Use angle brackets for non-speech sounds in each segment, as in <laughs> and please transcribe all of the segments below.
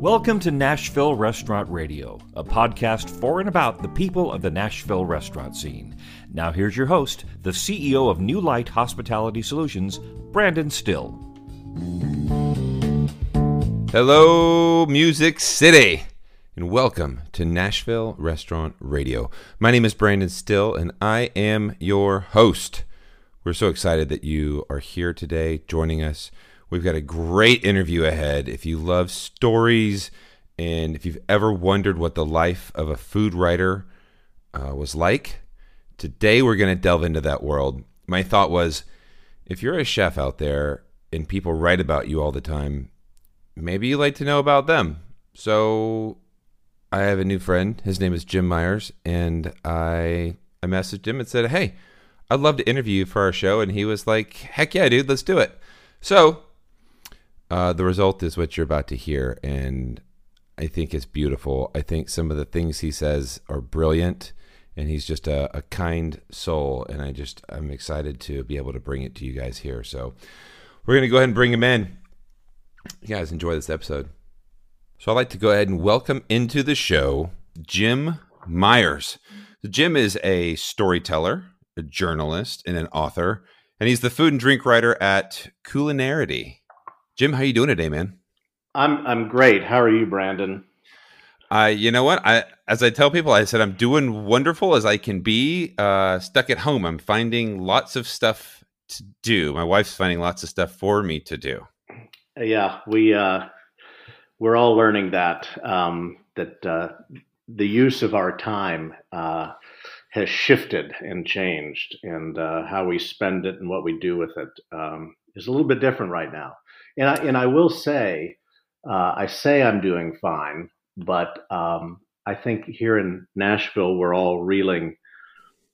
Welcome to Nashville Restaurant Radio, a podcast for and about the people of the Nashville restaurant scene. Now, here's your host, the CEO of New Light Hospitality Solutions, Brandon Still. Hello, Music City, and welcome to Nashville Restaurant Radio. My name is Brandon Still, and I am your host. We're so excited that you are here today joining us. We've got a great interview ahead. If you love stories and if you've ever wondered what the life of a food writer uh, was like, today we're going to delve into that world. My thought was if you're a chef out there and people write about you all the time, maybe you'd like to know about them. So I have a new friend. His name is Jim Myers, and I I messaged him and said, "Hey, I'd love to interview you for our show." And he was like, "Heck yeah, dude, let's do it." So uh, the result is what you're about to hear, and I think it's beautiful. I think some of the things he says are brilliant, and he's just a, a kind soul. And I just I'm excited to be able to bring it to you guys here. So we're gonna go ahead and bring him in. You guys enjoy this episode. So I'd like to go ahead and welcome into the show Jim Myers. Jim is a storyteller, a journalist, and an author, and he's the food and drink writer at Culinarity. Jim, how are you doing today, man? I'm I'm great. How are you, Brandon? I, uh, you know what? I, as I tell people, I said I'm doing wonderful as I can be. Uh, stuck at home, I'm finding lots of stuff to do. My wife's finding lots of stuff for me to do. Yeah, we uh, we're all learning that um, that uh, the use of our time uh, has shifted and changed, and uh, how we spend it and what we do with it um, is a little bit different right now. And I and I will say, uh, I say I'm doing fine, but um, I think here in Nashville we're all reeling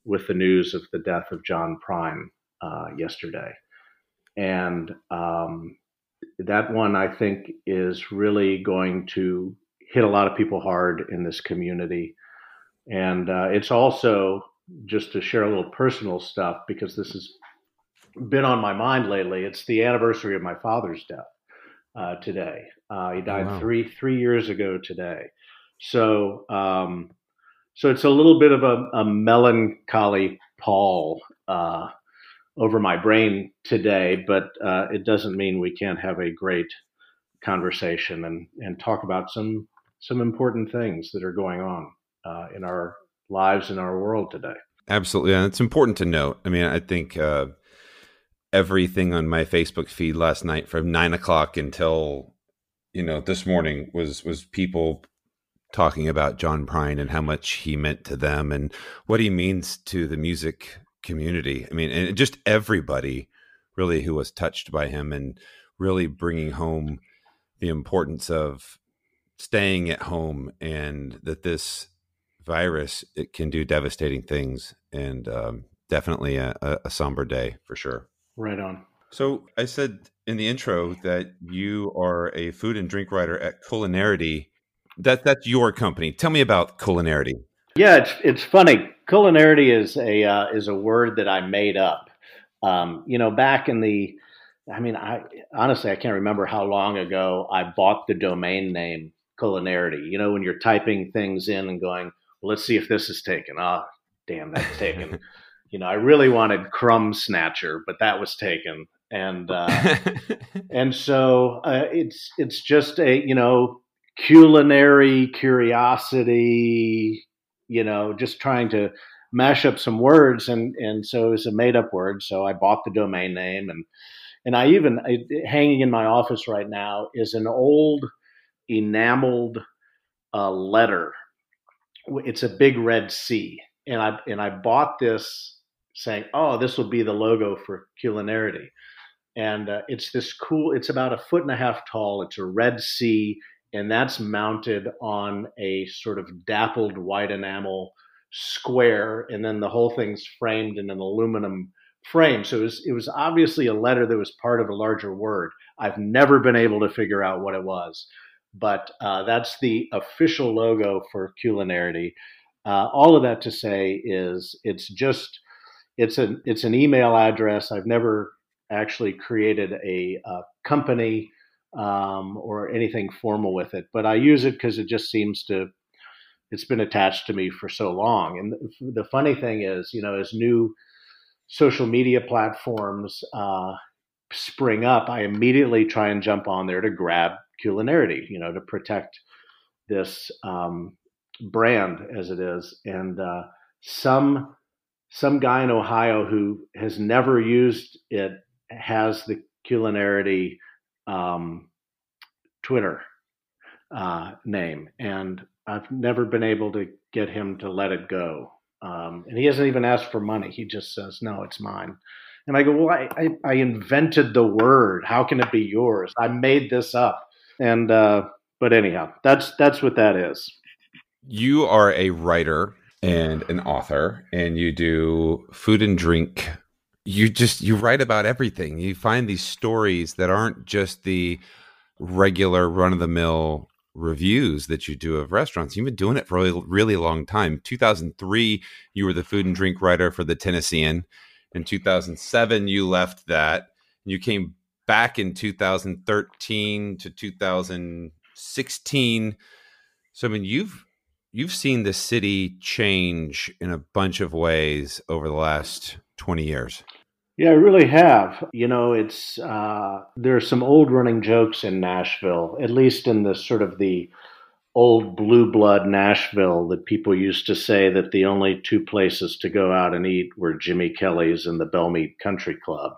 with the news of the death of John Prine uh, yesterday, and um, that one I think is really going to hit a lot of people hard in this community, and uh, it's also just to share a little personal stuff because this has been on my mind lately. It's the anniversary of my father's death uh, today. Uh, he died oh, wow. three three years ago today. So um, so it's a little bit of a, a melancholy pall uh, over my brain today, but uh, it doesn't mean we can't have a great conversation and and talk about some some important things that are going on uh, in our lives in our world today. Absolutely, and it's important to note. I mean, I think uh, everything on my Facebook feed last night from nine o'clock until you know this morning was was people talking about John Prine and how much he meant to them and what he means to the music community. I mean, and just everybody really who was touched by him and really bringing home the importance of staying at home and that this virus it can do devastating things and um, definitely a, a somber day for sure. Right on. So I said in the intro that you are a food and drink writer at Culinarity. That that's your company. Tell me about Culinarity. Yeah, it's it's funny. Culinarity is a uh, is a word that I made up. Um, you know, back in the, I mean, I honestly I can't remember how long ago I bought the domain name Culinarity. You know, when you're typing things in and going, well, let's see if this is taken. Ah, oh, damn, that's taken. <laughs> you know, I really wanted Crumb Snatcher, but that was taken, and uh, <laughs> and so uh, it's it's just a you know culinary curiosity, you know, just trying to mash up some words, and and so it's a made up word. So I bought the domain name, and and I even I, hanging in my office right now is an old enameled uh, letter. It's a big red C, and I and I bought this saying, "Oh, this will be the logo for culinarity," and uh, it's this cool. It's about a foot and a half tall. It's a red C, and that's mounted on a sort of dappled white enamel square, and then the whole thing's framed in an aluminum frame. So it was, it was obviously a letter that was part of a larger word. I've never been able to figure out what it was, but uh, that's the official logo for culinarity. Uh, all of that to say is it's just it's an it's an email address. I've never actually created a, a company um, or anything formal with it, but I use it because it just seems to. It's been attached to me for so long, and the, funny thing is, you know, as new social media platforms uh, spring up, I immediately try and jump on there to grab culinarity, you know, to protect this um, brand as it is. And uh, some some guy in Ohio who has never used it has the culinarity um, Twitter uh, name, and I've never been able to get him to let it go. Um, and he hasn't even asked for money. He just says, "No, it's mine." And I go, "Well, I, I, I invented the word. How can it be yours? I made this up." And uh, but anyhow, that's that's what that is. You are a writer and an author, and you do food and drink. You just you write about everything. You find these stories that aren't just the regular run of the mill reviews that you do of restaurants. You've been doing it for a really, long time. 2003, you were the food and drink writer for the Tennessean. In 2007, you left that. You came back in 2013 to 2016. So I mean, you've you've seen the city change in a bunch of ways over the last 20 years. Yeah, I really have. You know, it's uh, there are some old running jokes in Nashville, at least in the sort of the old blue blood Nashville, that people used to say that the only two places to go out and eat were Jimmy Kelly's and the Belle Meade Country Club.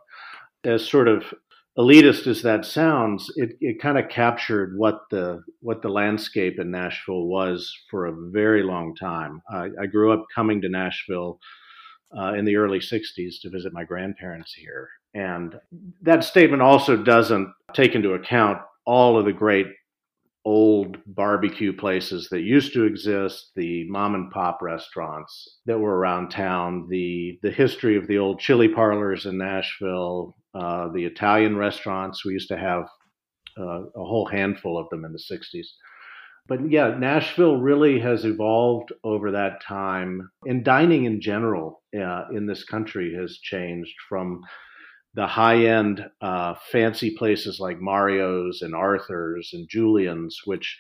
As sort of elitist as that sounds, it, it kind of captured what the what the landscape in Nashville was for a very long time. I, I grew up coming to Nashville uh, in the early 60s to visit my grandparents here. And that statement also doesn't take into account all of the great old barbecue places that used to exist, the mom and pop restaurants that were around town, the the history of the old chili parlors in Nashville, uh, the Italian restaurants. We used to have uh, a whole handful of them in the 60s but yeah, Nashville really has evolved over that time, and dining in general uh, in this country has changed from the high end, uh, fancy places like Mario's and Arthur's and Julian's, which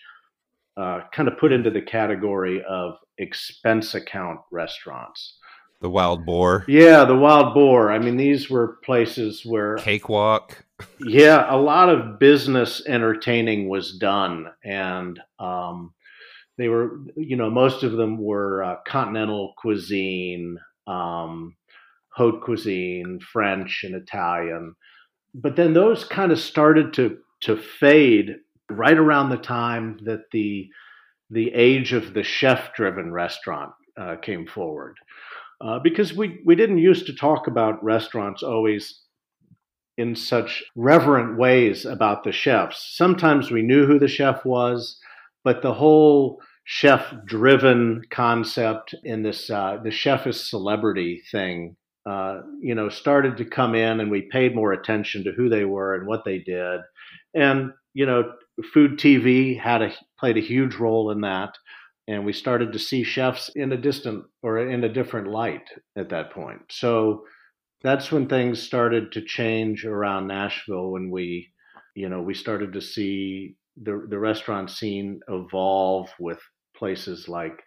uh, kind of put into the category of expense account restaurants. The Wild Boar. Yeah, the Wild Boar. I mean, these were places where Cakewalk. yeah, a lot of business entertaining was done, and um, they were, you know, most of them were uh, continental cuisine, um, haute cuisine, French and Italian. But then those kind of started to to fade right around the time that the the age of the chef driven restaurant uh, came forward uh, because we, we didn't used to talk about restaurants always in such reverent ways about the chefs. Sometimes we knew who the chef was, but the whole chef driven concept in this uh, the chef is celebrity thing uh, you know started to come in and we paid more attention to who they were and what they did and you know food tv had a played a huge role in that and we started to see chefs in a distant or in a different light at that point. So that's when things started to change around Nashville when we, you know, we started to see the the restaurant scene evolve with places like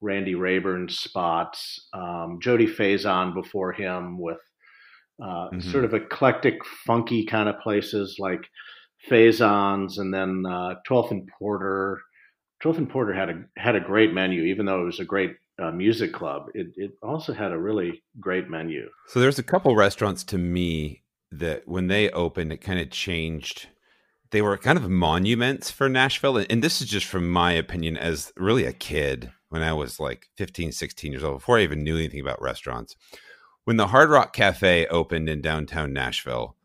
Randy Rayburn's spots, um, Jody Faison before him with uh, mm-hmm. sort of eclectic, funky kind of places like Faison's, and then uh, 12th and Porter And Porter had a had a great menu, even though it was a great uh, music club. It it also had a really great menu. So there's a couple restaurants to me that when they opened, it kind of changed. They were kind of monuments for Nashville, and this is just from my opinion as really a kid when I was like 15, 16 years old, before I even knew anything about restaurants. When the Hard Rock Cafe opened in downtown Nashville,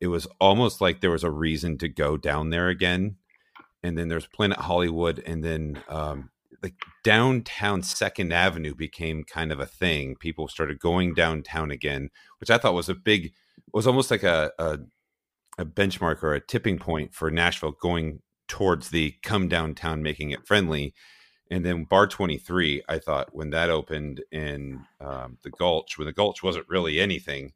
it was almost like there was a reason to go down there again and then there's Planet Hollywood, and then um, like downtown Second Avenue became kind of a thing. People started going downtown again, which I thought was a big, was almost like a, a, a benchmark or a tipping point for Nashville going towards the come downtown, making it friendly. And then Bar 23, I thought when that opened in um, the Gulch, when the Gulch wasn't really anything,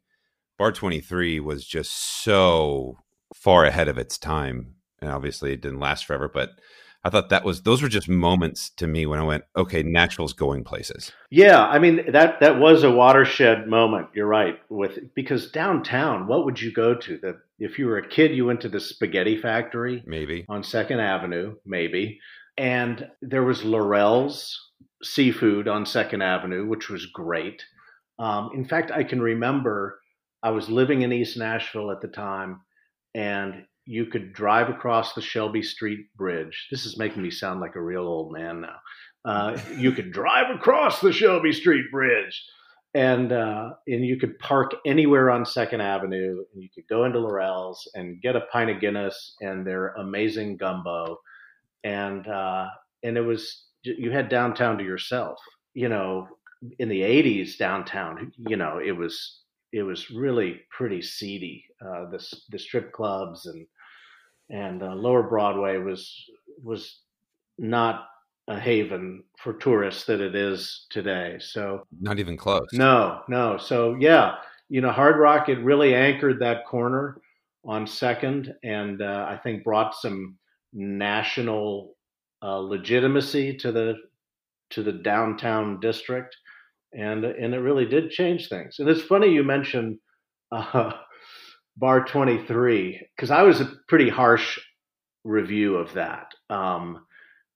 Bar 23 was just so far ahead of its time, and obviously it didn't last forever. But I thought that was those were just moments to me when I went, okay, Nashville's going places. Yeah, I mean that that was a watershed moment. You're right with because downtown, what would you go to? The if you were a kid, you went to the Spaghetti Factory, maybe on Second Avenue, maybe, and there was Lorelle's Seafood on Second Avenue, which was great. Um, in fact, I can remember I was living in East Nashville at the time, and you could drive across the Shelby Street Bridge. This is making me sound like a real old man now. Uh, you could drive across the Shelby Street Bridge, and uh, and you could park anywhere on Second Avenue, and you could go into Lorelle's and get a pint of Guinness and their amazing gumbo, and uh, and it was you had downtown to yourself. You know, in the '80s, downtown, you know, it was it was really pretty seedy. Uh, the the strip clubs and and uh, Lower Broadway was was not a haven for tourists that it is today. So not even close. No, no. So yeah, you know, Hard Rock it really anchored that corner on Second, and uh, I think brought some national uh, legitimacy to the to the downtown district, and and it really did change things. And it's funny you mentioned uh, Bar Twenty Three because I was a pretty harsh review of that. Um,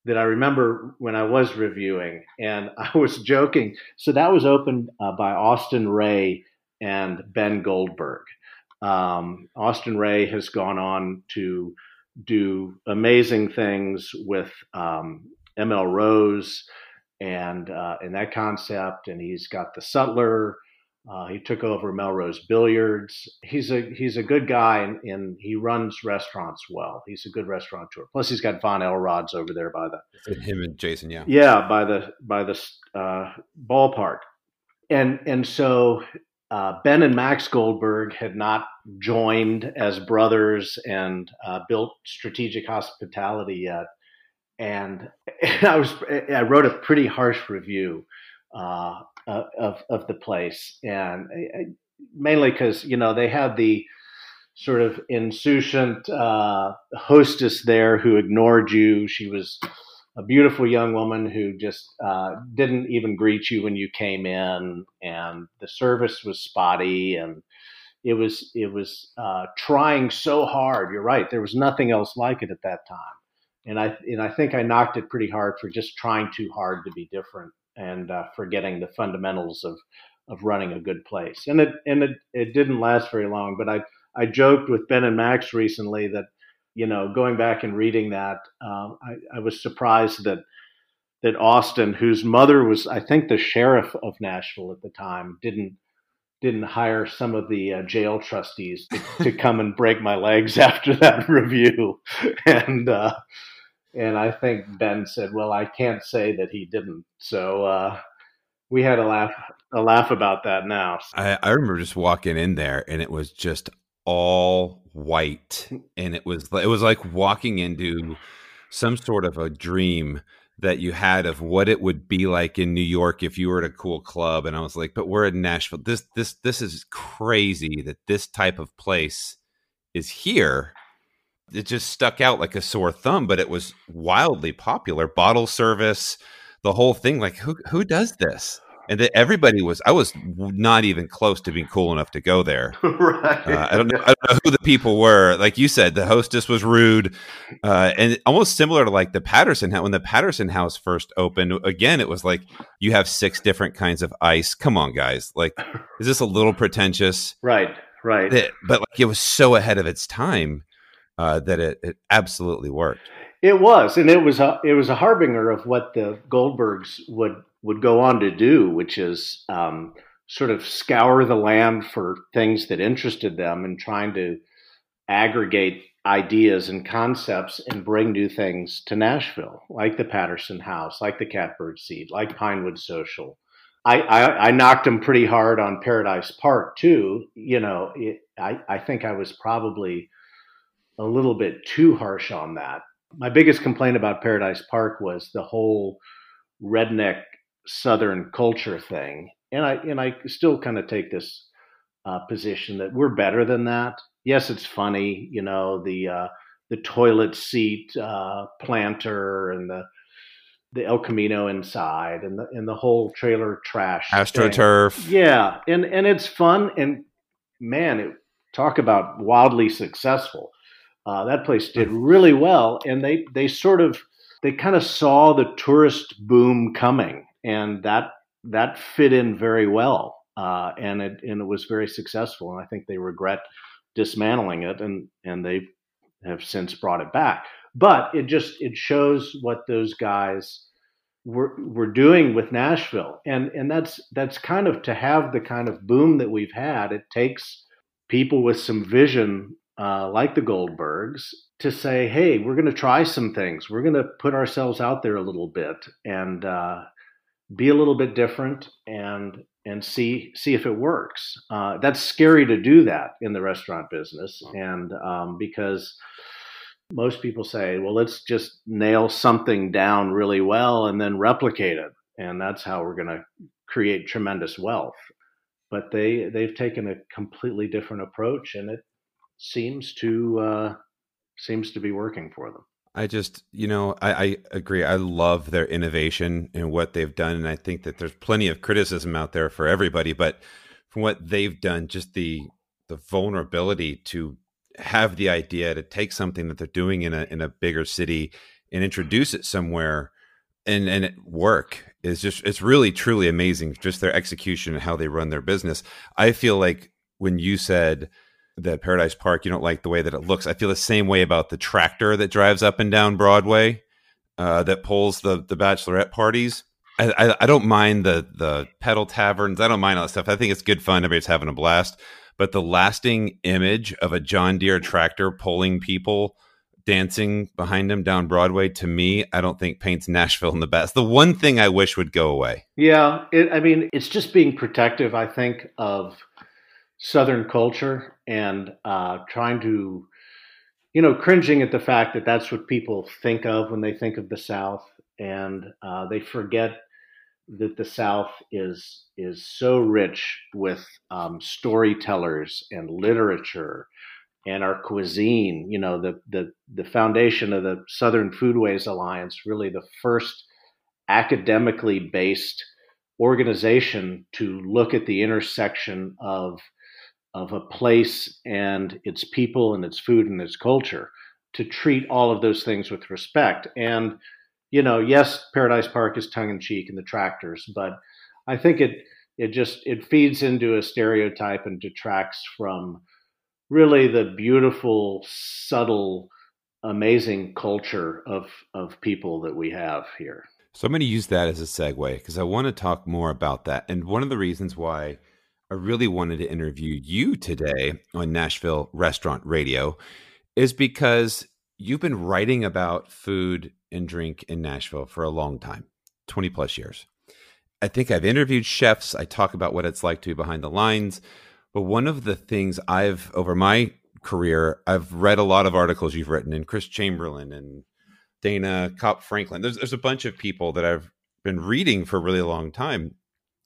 that I remember when I was reviewing, and <laughs> I was joking. So that was opened uh, by Austin Ray and Ben Goldberg. Um, Austin Ray has gone on to do amazing things with um, ML Rose and uh, and that concept. And he's got the Sutler. Uh, he took over Melrose Billiards. He's a he's a good guy, and, and, he runs restaurants well. He's a good restaurateur. Plus, he's got Von Elrod's over there by the him and Jason, yeah, yeah, by the by the uh, ballpark, and and so uh, Ben and Max Goldberg had not joined as brothers and uh, built strategic hospitality yet. And, and, <laughs> I was I wrote a pretty harsh review uh, of of the place, and mainly because you know they had the sort of insouciant uh, hostess there who ignored you. She was a beautiful young woman who just uh, didn't even greet you when you came in, and the service was spotty, and it was it was uh, trying so hard. You're right; there was nothing else like it at that time, and I and I think I knocked it pretty hard for just trying too hard to be different and uh, forgetting the fundamentals of of running a good place. And it and it, it didn't last very long, but I I joked with Ben and Max recently that you know, going back and reading that, um, I, I, was surprised that that Austin, whose mother was, I think, the sheriff of Nashville at the time, didn't didn't hire some of the uh, jail trustees to, to, <laughs> come and break my legs <laughs> after that review, and uh, and I think Ben said, "Well, I can't say that he didn't." So uh, we had a laugh a laugh about that now. I, I remember just walking in there, and it was just all white and it was it was like walking into some sort of a dream that you had of what it would be like in New York if you were at a cool club and I was like but we're in Nashville this this this is crazy that this type of place is here it just stuck out like a sore thumb but it was wildly popular bottle service the whole thing like who who does this? And that everybody was i was not even close to being cool enough to go there. <laughs> Right. Uh, I, don't know, I don't know who the people were. Like you said the hostess was rude uh, and almost similar to like the patterson house. When the patterson house first opened again it was like you have six different kinds of ice. Come on guys. Like is this a little pretentious? Right right. That, but like it was so ahead of its time uh, that it, it absolutely worked it was, and it was a it was a harbinger of what the Goldbergs would would go on to do, which is um, sort of scour the land for things that interested them and trying to aggregate ideas and concepts and bring new things to Nashville, like the Patterson House, like the Catbird Seat, like Pinewood Social. I, I, I knocked them pretty hard on Paradise Park too. You know, it, I, I think I was probably a little bit too harsh on that. My biggest complaint about Paradise Park was the whole redneck Southern culture thing, and I and I still kind of take this uh, position that we're better than that. yes, it's funny, you know, the uh, the toilet seat uh, planter and the the El Camino inside and the and the whole trailer trash astroturf. Thing. Yeah, and and it's fun and man, it, talk about wildly successful. Uh, that place did really well, and they they sort of they kind of saw the tourist boom coming, and that that fit in very well, uh, and it and it was very successful. And I think they regret dismantling it, and and they have since brought it back. But it just it shows what those guys were were doing with Nashville, and and that's that's kind of to have the kind of boom that we've had. It takes people with some vision, uh, like the Goldbergs, to say, "Hey, we're going to try some things. We're going to put ourselves out there a little bit and uh, be a little bit different and and see see if it works." Uh, that's scary to do that in the restaurant business, and um, because most people say, "Well, let's just nail something down really well and then replicate it." And that's how we're going to create tremendous wealth but they they've taken a completely different approach, and it seems to uh, seems to be working for them. I just, you know, I, I, agree. I love their innovation and what they've done, and I think that there's plenty of criticism out there for everybody. But from what they've done, just the the vulnerability to have the idea to take something that they're doing in a in a bigger city and introduce it somewhere and and work is just it's really truly amazing just their execution and how they run their business i feel like when you said that paradise park you don't like the way that it looks i feel the same way about the tractor that drives up and down broadway uh, that pulls the the bachelorette parties I, I, I don't mind the the pedal taverns i don't mind all that stuff i think it's good fun everybody's having a blast but the lasting image of a john deere tractor pulling people dancing behind him down Broadway to me, I don't think paints Nashville in the best. The one thing I wish would go away. Yeah, it, I mean, it's just being protective. I think of Southern culture and uh, trying to, you know, cringing at the fact that that's what people think of when they think of the South, and uh, they forget that the South is is so rich with um, storytellers and literature and our cuisine. You know, the the the foundation of the Southern Foodways Alliance, really the first academically based organization to look at the intersection of of a place and its people and its food and its culture to treat all of those things with respect and you know yes paradise park is tongue in cheek and the tractors but i think it it just it feeds into a stereotype and detracts from really the beautiful, subtle, amazing culture of of people that we have here. So I'm going to use that as a segue because I want to talk more about that. And one of the reasons why I really wanted to interview you today on Nashville Restaurant Radio is because you've been writing about food and drink in Nashville for a long time 20 plus years. I think I've interviewed chefs. I talk about what it's like to be behind the lines. But one of the things I've over my career, I've read a lot of articles you've written, and Chris Chamberlain and Dana Kopp Franklin. There's there's a bunch of people that I've been reading for a really long time.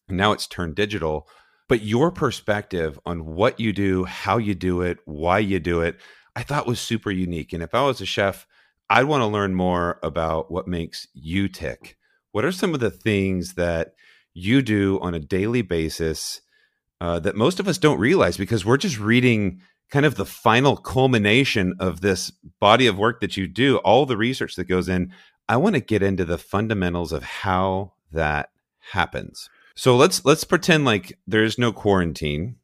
Now it's turned digital. But your perspective on what you do, how you do it, why you do it, I thought was super unique. And if I was a chef, I'd want to learn more about what makes you tick. What are some of the things that you do on a daily basis uh, that most of us don't realize because we're just reading kind of the final culmination of this body of work that you do, all the research that goes in. I want to get into the fundamentals of how that happens. So let's let's pretend like there's no quarantine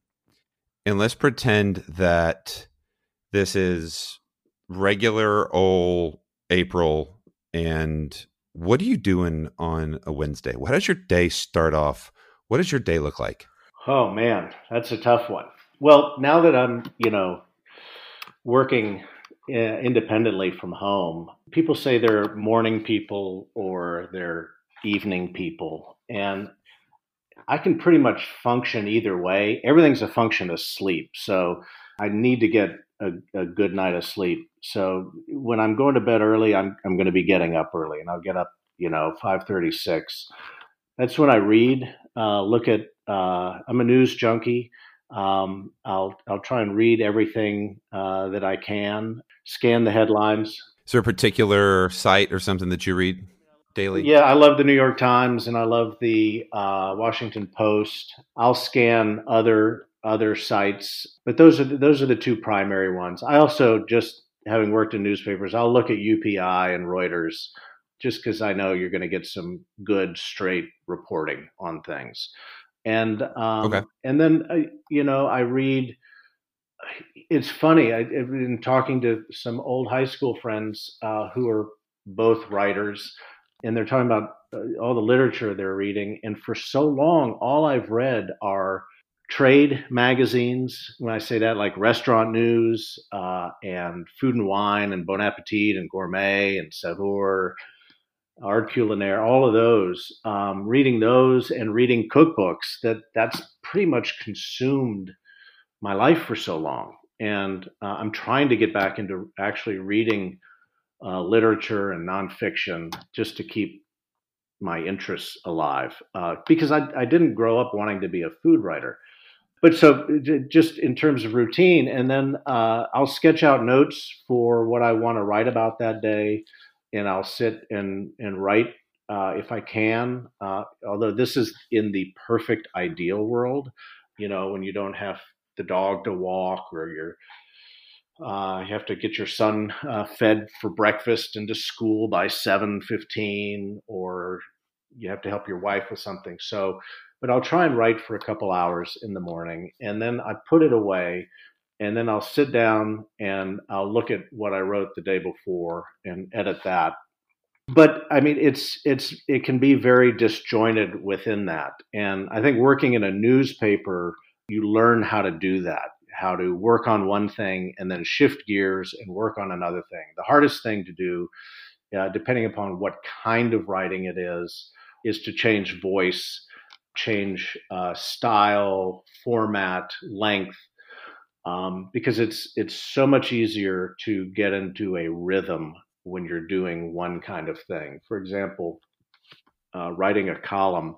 and let's pretend that this is regular old April and what are you doing on a Wednesday? How does your day start off? What does your day look like? Oh man, that's a tough one. Well, now that I'm, you know, working uh, independently from home, people say they're morning people or they're evening people, and I can pretty much function either way. Everything's a function of sleep, so I need to get a, a good night of sleep. So when I'm going to bed early, I'm I'm going to be getting up early, and I'll get up, you know, five thirty six. That's when I read, uh, look at uh, I'm a news junkie. Um, I'll I'll try and read everything uh, that I can, scan the headlines. Is there a particular site or something that you read daily? Yeah, I love the New York Times and I love the uh, Washington Post. I'll scan other other sites, but those are the, those are the two primary ones. I also just having worked in newspapers, I'll look at UPI and Reuters just because I know you're going to get some good straight reporting on things. And um, okay. and then uh, you know I read. It's funny. I, have been talking to some old high school friends uh, who are both writers, and they're talking about uh, all the literature they're reading. And for so long, all I've read are trade magazines. When I say that, like Restaurant News uh, and Food and Wine and Bon Appetit and Gourmet and Saveur, Art Culinaire, all of those. Um, reading those and reading cookbooks that that's pretty much consumed my life for so long. And uh, I'm trying to get back into actually reading uh, literature and nonfiction just to keep my interests alive uh, because I, I didn't grow up wanting to be a food writer. But so just in terms of routine and then uh, i'll sketch out notes for what i want to write about that day and i'll sit and and write uh, if i can uh, although this is in the perfect ideal world you know when you don't have the dog to walk or you're uh, you have to get your son uh, fed for breakfast and to school by 7.15 or you have to help your wife with something so but I'll try and write for a couple hours in the morning and then I put it away and then I'll sit down and I'll look at what I wrote the day before and edit that. But I mean it's it's it can be very disjointed within that. And I think working in a newspaper you learn how to do that, how to work on one thing and then shift gears and work on another thing. The hardest thing to do uh, depending upon what kind of writing it is is to change voice change uh, style, format, length, um, because it's it's so much easier to get into a rhythm when you're doing one kind of thing. For example, uh, writing a column,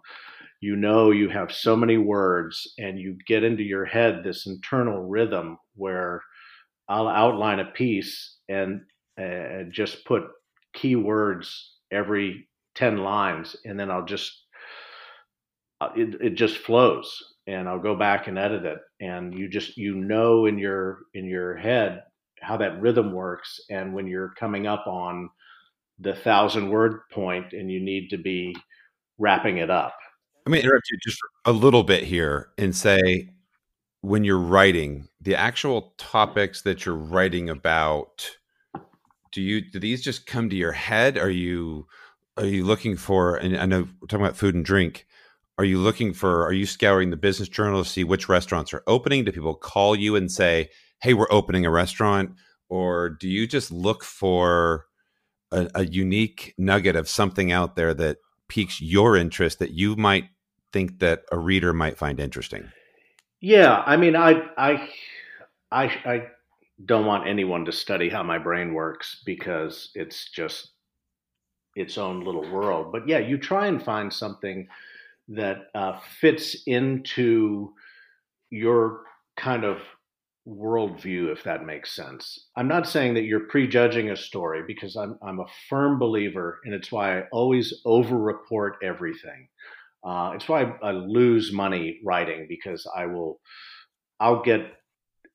you know you have so many words, and you get into your head this internal rhythm where I'll outline a piece and uh, just put keywords every 10 lines and then I'll just uh, it, it just flows and I'll go back and edit it and you just you know in your in your head how that rhythm works and when you're coming up on the thousand word point and you need to be wrapping it up. Let me interrupt you just a little bit here and say when you're writing the actual topics that you're writing about do you do these just come to your head? Are you are you looking for and I know we're talking about food and drink are you looking for are you scouring the business journal to see which restaurants are opening? Do people call you and say hey we're opening a restaurant or do you just look for a, a unique nugget of something out there that piques your interest that you might think that a reader might find interesting? Yeah i mean i i i, I don't want anyone to study how my brain works because it's just its own little world. But yeah you try and find something that uh, fits into your kind of worldview, if that makes sense. I'm not saying that you're prejudging a story because I'm, I'm a firm believer, and it's why I always over report everything. Uh, it's why I, I lose money writing because I will, I'll get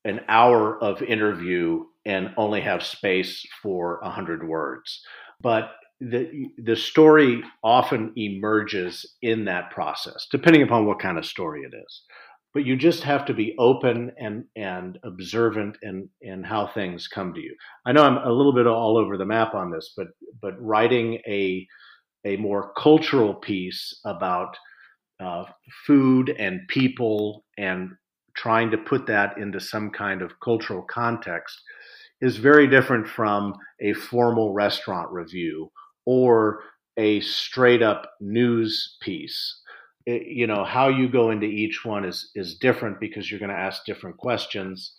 an hour of interview and only have space for a hundred words. But the the story often emerges in that process, depending upon what kind of story it is. But you just have to be open and and observant in in how things come to you. I know I'm a little bit all over the map on this, but but writing a a more cultural piece about uh, food and people and trying to put that into some kind of cultural context is very different from a formal restaurant review or a straight up news piece. It, you know, how you go into each one is is different because you're going to ask different questions.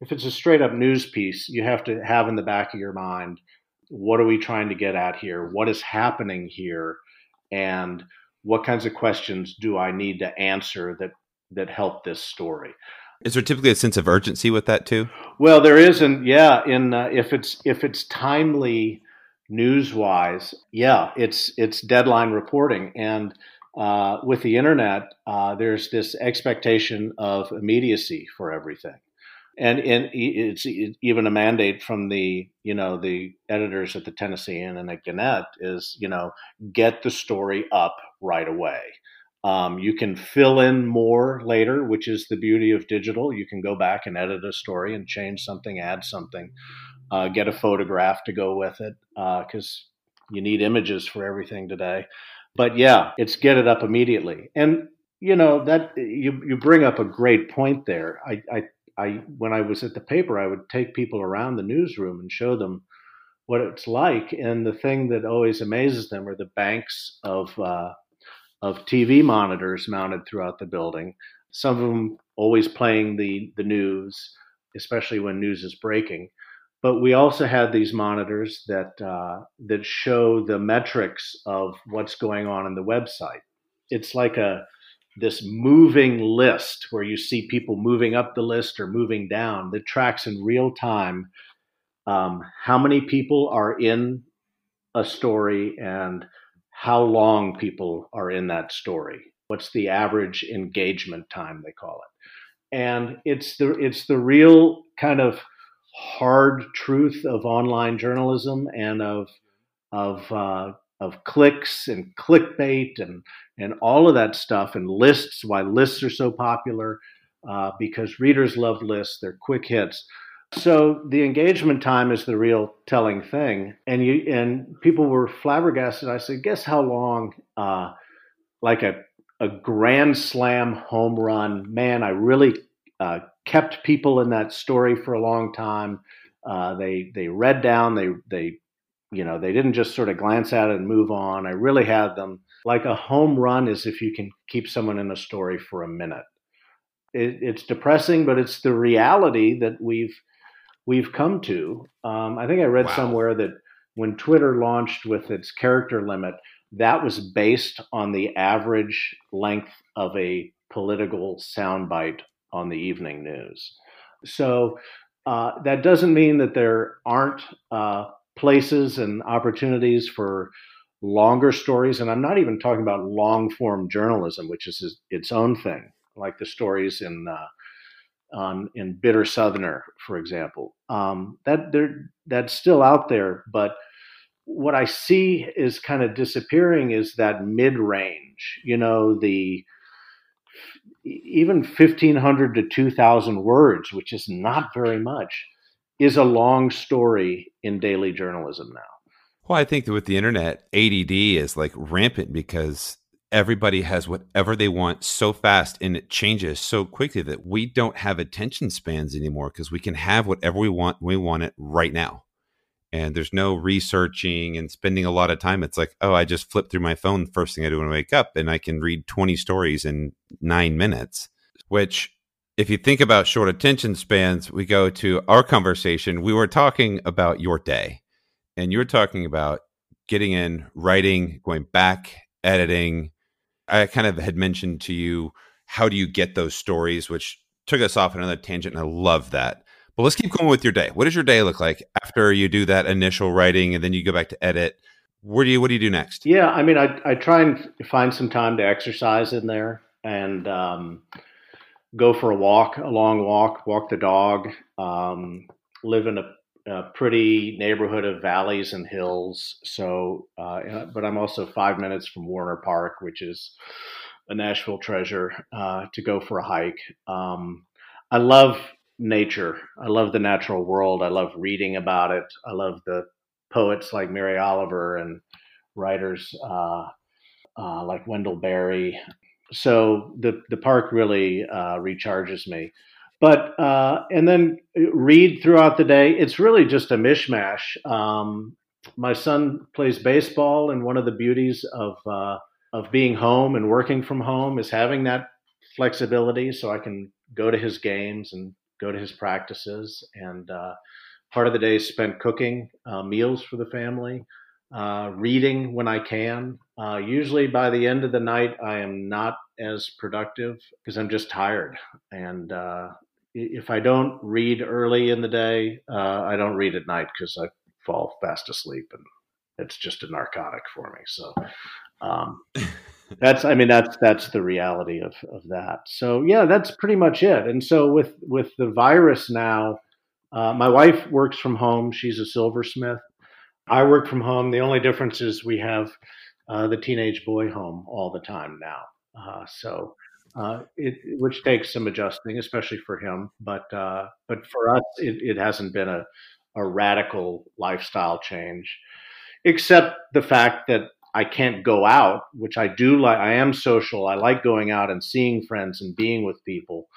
If it's a straight up news piece, you have to have in the back of your mind, what are we trying to get at here? What is happening here? And what kinds of questions do I need to answer that that help this story? Is there typically a sense of urgency with that too? Well, there isn't. Yeah, in uh, if it's if it's timely news wise, yeah, it's it's deadline reporting, and uh, with the internet, uh, there's this expectation of immediacy for everything, and, it's even a mandate from the you know the editors at the Tennessean and at Gannett is you know get the story up right away. Um, you can fill in more later, which is the beauty of digital. You can go back and edit a story and change something, add something, uh, get a photograph to go with it because uh, you need images for everything today. But yeah, it's get it up immediately. And you know that you you bring up a great point there. I, I I when I was at the paper, I would take people around the newsroom and show them what it's like. And the thing that always amazes them are the banks of uh, of TV monitors mounted throughout the building. Some of them always playing the the news, especially when news is breaking. But we also had these monitors that uh, that show the metrics of what's going on in the website. It's like a this moving list where you see people moving up the list or moving down that tracks in real time um, how many people are in a story and how long people are in that story. What's the average engagement time they call it? And it's the it's the real kind of hard truth of online journalism and of of uh, of clicks and clickbait and and all of that stuff and lists. Why lists are so popular uh, because readers love lists. They're quick hits. So the engagement time is the real telling thing, and you and people were flabbergasted. I said, "Guess how long?" Uh, like a a grand slam home run, man! I really uh, kept people in that story for a long time. Uh, they they read down, they they you know they didn't just sort of glance at it and move on. I really had them like a home run is if you can keep someone in a story for a minute. It, it's depressing, but it's the reality that we've we've come to. Um, I think I read wow. somewhere that when Twitter launched with its character limit, that was based on the average length of a political soundbite on the evening news. So uh, that doesn't mean that there aren't uh, places and opportunities for longer stories. And I'm not even talking about long form journalism, which is its own thing, like the stories in. Uh, um, in Bitter Southerner, for example, um, that that's still out there, but what I see is kind of disappearing is that mid range. You know, the even 1500 to 2000 words, which is not very much, is a long story in daily journalism now. Well, I think that with the internet, ADD is like rampant because everybody has whatever they want so fast and it changes so quickly that we don't have attention spans anymore because we can have whatever we want we want it right now and there's no researching and spending a lot of time. It's like, oh, I just flip through my phone the first thing I do when I wake up, and I can read 20 stories in nine minutes. Which, if you think about short attention spans, we go to our conversation. We were talking about your day, and you were talking about getting in, writing, going back, editing. I kind of had mentioned to you, how do you get those stories, which took us off another tangent, and I love that well, let's keep going with your day. What does your day look like after you do that initial writing and then you go back to edit? Where do you what do you do next? Yeah, I mean, I I try and find some time to exercise in there and um, go for a walk, a long walk, walk the dog. Um, live in a, a, pretty neighborhood of valleys and hills. So, uh, but I'm also five minutes from Warner Park, which is a Nashville treasure, uh, to go for a hike. Um, I love nature. I love the natural world. I love reading about it. I love the poets like Mary Oliver and writers uh, uh, like Wendell Berry. So the the park really uh, recharges me. But uh, and then read throughout the day. It's really just a mishmash. Um, my son plays baseball, and one of the beauties of uh, of being home and working from home is having that flexibility, so I can go to his games and go to his practices, and uh, part of the day is spent cooking uh, meals for the family, uh, reading when I can. Uh, usually by the end of the night, I am not as productive because I'm just tired, and uh, if I don't read early in the day, I don't read at night because I fall fast asleep and it's just a narcotic for me. So um, <laughs> that's I mean that's that's the reality of of that. So yeah, that's pretty much it. And so with with the virus now, uh, my wife works from home. She's a silversmith. I work from home. The only difference is we have uh, the teenage boy home all the time now. Uh, so uh, it, which takes some adjusting, especially for him. But uh, but for us, it, it hasn't been a, a radical lifestyle change, except the fact that I can't go out, which I do like. I am social. I like going out and seeing friends and being with people,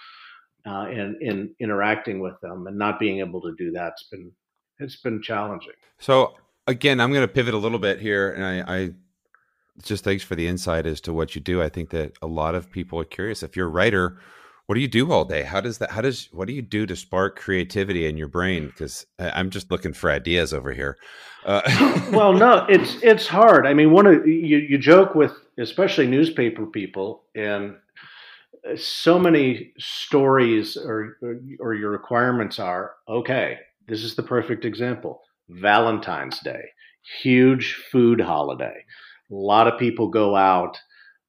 uh, and, and interacting with them, and not being able to do that's been it's been challenging. So again, I'm going to pivot a little bit here, and I, I just thanks for the insight as to what you do. I think that a lot of people are curious. If you're a writer, what do you do all day? How does that? How does what do you do to spark creativity in your brain? Because I'm just looking for ideas over here. Uh, <laughs> well, no, it's it's hard. I mean, one of you you joke with especially newspaper people, and so many stories or or your requirements are okay. This is the perfect example. Valentine's Day, huge food holiday a lot of people go out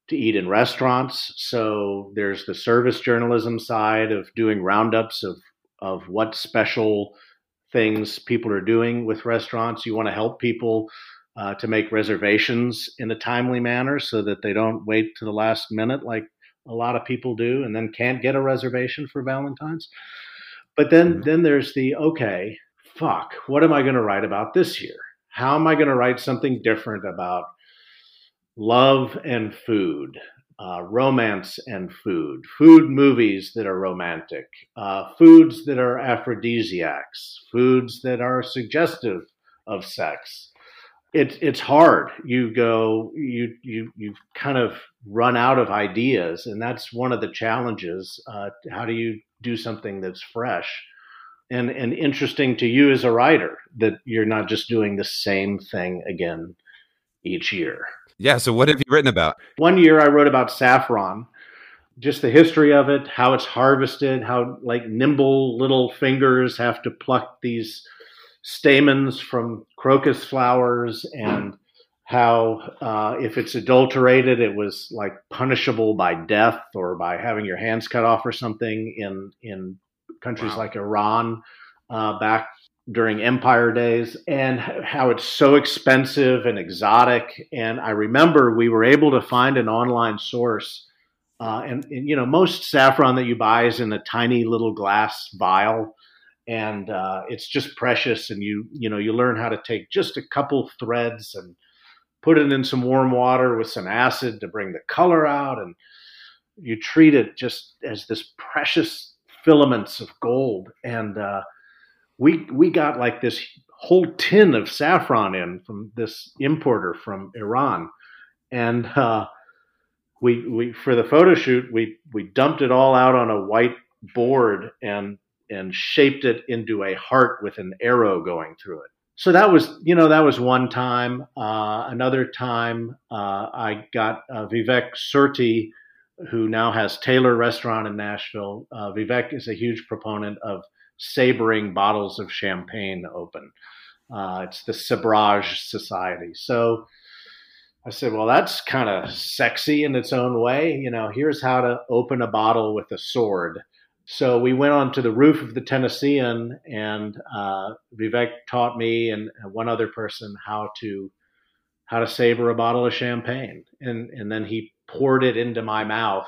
to eat in restaurants. So there's the service journalism side of doing roundups of of what special things people are doing with restaurants. You want to help people uh, to make reservations in a timely manner so that they don't wait to the last minute like a lot of people do and then can't get a reservation for Valentine's. But then mm-hmm. then there's the okay, fuck, what am I going to write about this year? How am I going to write something different about love and food, uh, romance and food, food movies that are romantic, uh, foods that are aphrodisiacs, foods that are suggestive of sex. It's it's hard. You go, you you you kind of run out of ideas, and that's one of the challenges. Uh, how do you do something that's fresh? and and interesting to you as a writer that you're not just doing the same thing again each year. Yeah. So, what have you written about? One year I wrote about saffron, just the history of it, how it's harvested, how like nimble little fingers have to pluck these stamens from crocus flowers and how uh, if it's adulterated it was like punishable by death or by having your hands cut off or something in in countries wow. like iran uh, back during empire days and how it's so expensive and exotic. And i remember we were able to find an online source uh, and, and, you know most saffron that you buy is in a tiny little glass vial. And uh, it's just precious and you you know you learn how to take just a couple threads and put it in some warm water with some acid to bring the color out. And you treat it just as this precious filaments of gold. And uh, we we got like this whole tin of saffron in from this importer from Iran, and uh, we we for the photo shoot we we dumped it all out on a white board and and shaped it into a heart with an arrow going through it. So that was you know that was one time. Uh, another time uh, I got uh, Vivek Surti. Who now has Tailor Restaurant in Nashville? Uh, Vivek is a huge proponent of sabering bottles of champagne open. Uh, it's the Sabrage Society. So I said, well, that's kind of sexy in its own way. You know, here's how to open a bottle with a sword. So we went on to the roof of the Tennessean, and uh, Vivek taught me and one other person how to how to saber a bottle of champagne, and and then he poured it into my mouth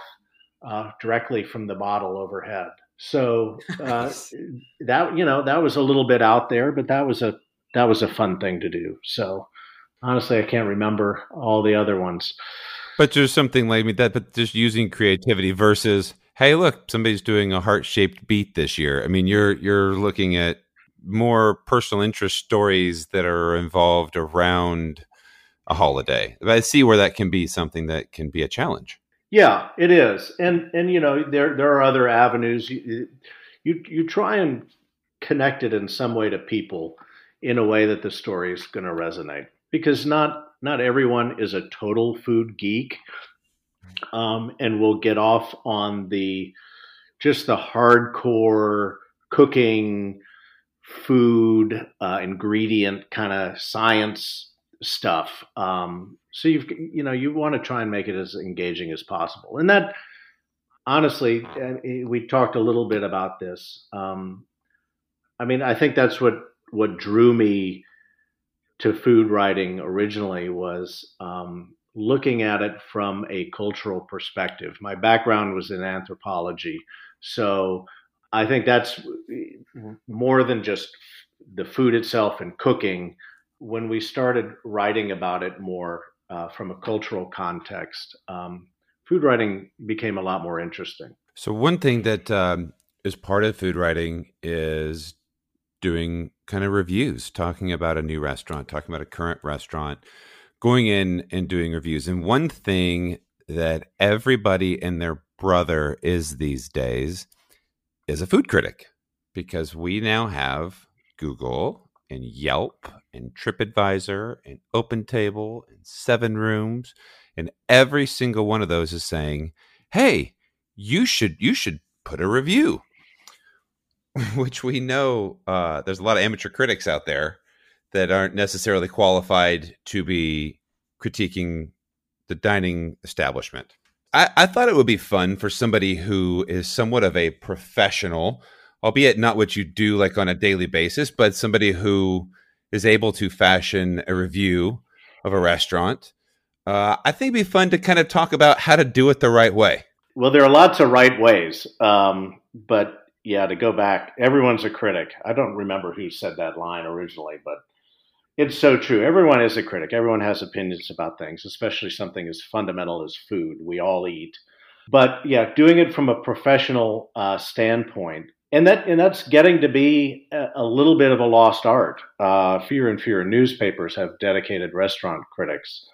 uh, directly from the bottle overhead. So <laughs> uh, that you know that was a little bit out there, but that was a that was a fun thing to do. So honestly, I can't remember all the other ones. But there's something like that, but just using creativity versus, hey, look, somebody's doing a heart shaped beat this year. I mean, you're you're looking at more personal interest stories that are involved around a holiday. But I see where that can be something that can be a challenge. Yeah, it is, and and you know there there are other avenues. You you, you try and connect it in some way to people in a way that the story is going to resonate because not not everyone is a total food geek, um, and will get off on the just the hardcore cooking, food, uh, ingredient kind of science stuff. Um, so you've you know you want to try and make it as engaging as possible, and that honestly, we talked a little bit about this. Um, I mean, I think that's what what drew me to food writing originally was um, looking at it from a cultural perspective. My background was in anthropology, so I think that's more than just the food itself and cooking. When we started writing about it more uh, from a cultural context, um, food writing became a lot more interesting. So, one thing that um, is part of food writing is doing kind of reviews, talking about a new restaurant, talking about a current restaurant, going in and doing reviews. And one thing that everybody and their brother is these days is a food critic because we now have Google and Yelp and TripAdvisor and OpenTable and Seven Rooms and every single one of those is saying, "Hey, you should you should put a review." <laughs> Which we know uh, there's a lot of amateur critics out there that aren't necessarily qualified to be critiquing the dining establishment. I, I thought it would be fun for somebody who is somewhat of a professional, albeit not what you do like on a daily basis, but somebody who is able to fashion a review of a restaurant uh, I think it'd be fun to kind of talk about how to do it the right way. Well, there are lots of right ways, um, but yeah, to go back, everyone's a critic. I don't remember who said that line originally, but it's so true. Everyone is a critic. Everyone has opinions about things, especially something as fundamental as food. We all eat, but yeah, doing it from a professional uh, standpoint, and that and that's getting to be a, little bit of a lost art. Uh, fewer and fewer newspapers have dedicated restaurant critics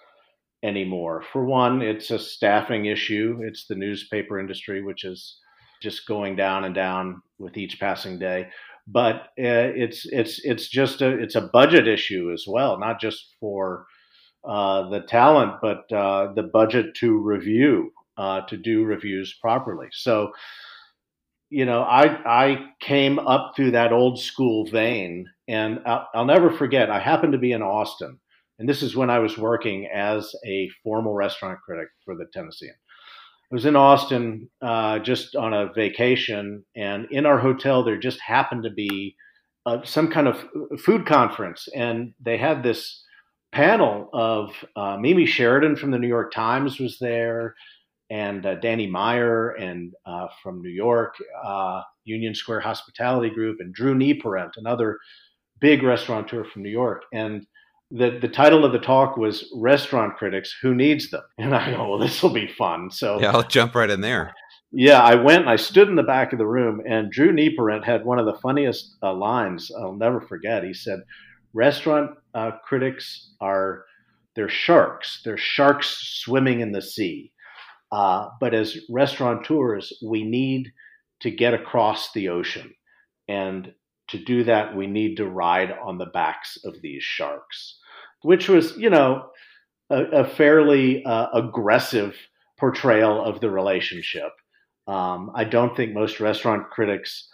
anymore. For one, it's a staffing issue. It's the newspaper industry, which is just going down and down with each passing day. But uh, it's it's it's just a it's a budget issue as well, not just for uh, the talent, but uh, the budget to review uh, to do reviews properly. So, you know, I I came up through that old school vein, and I'll, I'll never forget. I happened to be in Austin and this is when I was working as a formal restaurant critic for the Tennessean. I was in Austin uh, just on a vacation, and in our hotel, there just happened to be uh, some kind of food conference, and they had this panel of uh, Mimi Sheraton from the New York Times was there, and uh, Danny Meyer and uh, from New York, uh, Union Square Hospitality Group, and Drew Nieporent, another big restaurateur from New York, and the the title of the talk was restaurant critics who needs them? <laughs> And i go well this will be fun. So yeah i'll jump right in there. Yeah i went and i stood in the back of the room and drew nieporent had one of the funniest uh, lines i'll never forget. He said restaurant uh, critics are they're sharks. They're sharks swimming in the sea uh, but as restaurateurs we need to get across the ocean and to do that we need to ride on the backs of these sharks which was, you know, a, a fairly uh, aggressive portrayal of the relationship. Um, I don't think most restaurant critics,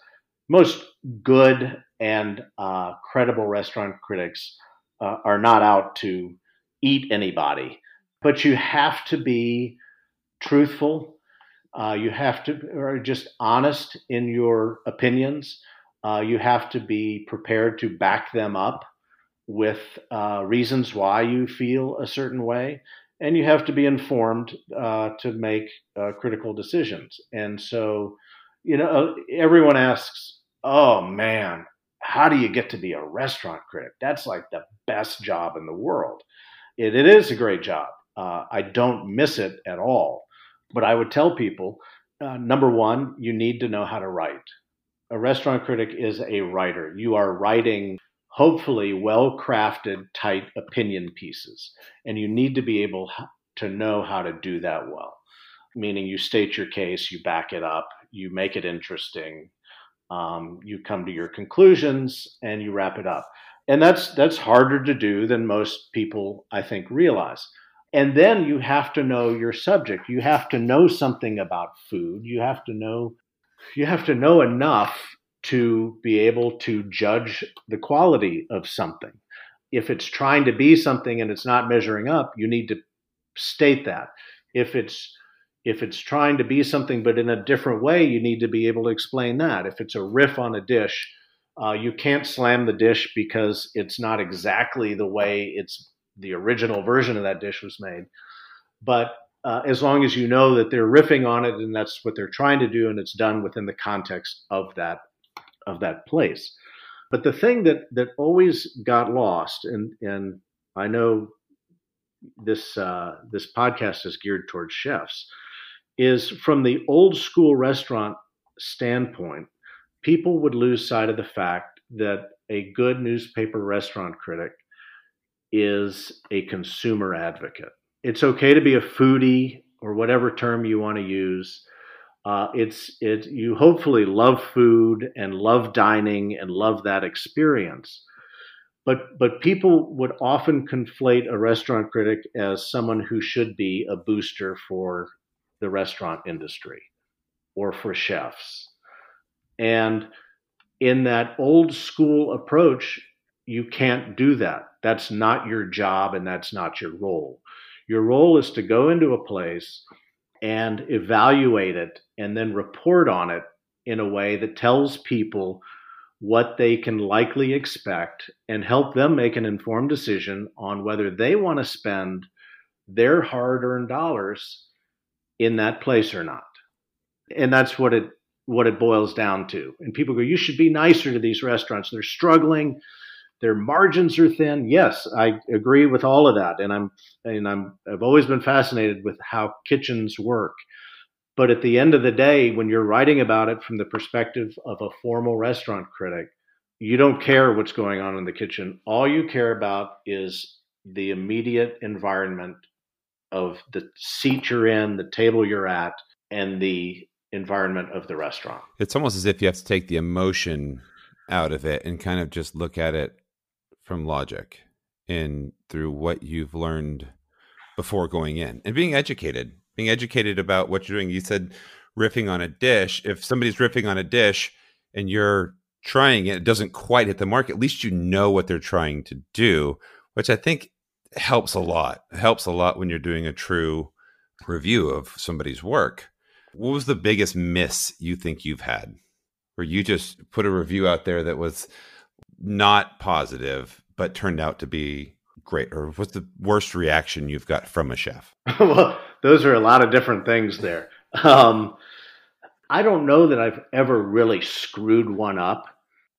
most good and uh, credible restaurant critics, uh, are not out to eat anybody. But you have to be truthful. Uh, you have to, or just honest in your opinions. Uh, you have to be prepared to back them up with uh, reasons why you feel a certain way, and you have to be informed uh, to make uh, critical decisions. And so, you know, everyone asks, "Oh man, how do you get to be a restaurant critic? That's like the best job in the world." it, it is a great job. Uh, I don't miss it at all. But I would tell people, uh, number one, you need to know how to write. A restaurant critic is a writer. You are writing hopefully well crafted, tight opinion pieces. And you need to be able to know how to do that well, meaning you state your case, you back it up, you make it interesting, um, you come to your conclusions, and you wrap it up. And that's that's harder to do than most people I think realize. And then you have to know your subject. You have to know something about food. You have to know you have to know enough to be able to judge the quality of something. If it's trying to be something and it's not measuring up, you need to state that. If it's if it's trying to be something but in a different way, you need to be able to explain that. If it's a riff on a dish, uh, you can't slam the dish because it's not exactly the way it's the original version of that dish was made. But uh, as long as you know that they're riffing on it and that's what they're trying to do, and it's done within the context of that of that place. But the thing that that always got lost, and and I know this uh, this podcast is geared towards chefs, is from the old school restaurant standpoint, people would lose sight of the fact that a good newspaper restaurant critic is a consumer advocate. It's okay to be a foodie or whatever term you want to use. Uh, it's it you hopefully love food and love dining and love that experience. But but people would often conflate a restaurant critic as someone who should be a booster for the restaurant industry or for chefs. And in that old school approach, you can't do that. That's not your job and that's not your role. Your role is to go into a place and evaluate it and then report on it in a way that tells people what they can likely expect and help them make an informed decision on whether they want to spend their hard earned dollars in that place or not. And that's what it what it boils down to. And people go, you should be nicer to these restaurants. They're struggling. Their margins are thin. Yes, I agree with all of that. And I'm and I'm I've always been fascinated with how kitchens work. But at the end of the day, when you're writing about it from the perspective of a formal restaurant critic, you don't care what's going on in the kitchen. All you care about is the immediate environment of the seat you're in, the table you're at, and the environment of the restaurant. It's almost as if you have to take the emotion out of it and kind of just look at it from logic and through what you've learned before going in and being educated, being educated about what you're doing. You said riffing on a dish. If somebody's riffing on a dish and you're trying it, it doesn't quite hit the mark, at least you know what they're trying to do, which I think helps a lot. It helps a lot when you're doing a true review of somebody's work. What was the biggest miss you think you've had? Where you just put a review out there that was not positive, but turned out to be great? Or what's the worst reaction you've got from a chef? <laughs> well, those are a lot of different things there. Um, I don't know that I've ever really screwed one up.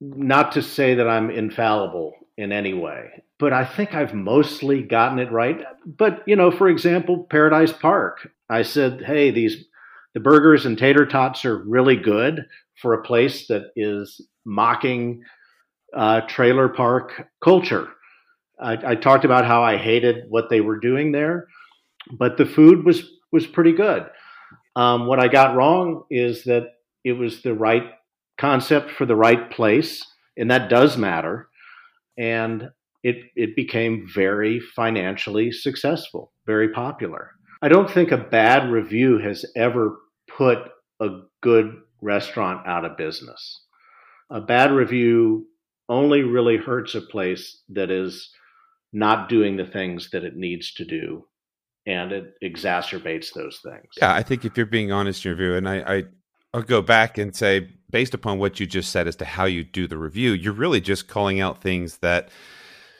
Not to say that I'm infallible in any way, but I think I've mostly gotten it right. But, you know, for example, Paradise Park, I said, hey, these the burgers and tater tots are really good for a place that is mocking uh, trailer park culture. I, I, talked about how I hated what they were doing there, but the food was was pretty good. Um, what I got wrong is that it was the right concept for the right place, and that does matter. And it it became very financially successful, very popular. I don't think a bad review has ever put a good restaurant out of business. A bad review only really hurts a place that is not doing the things that it needs to do and it exacerbates those things. Yeah, I think if you're being honest in your review, and I, I I'll go back and say, based upon what you just said as to how you do the review, you're really just calling out things that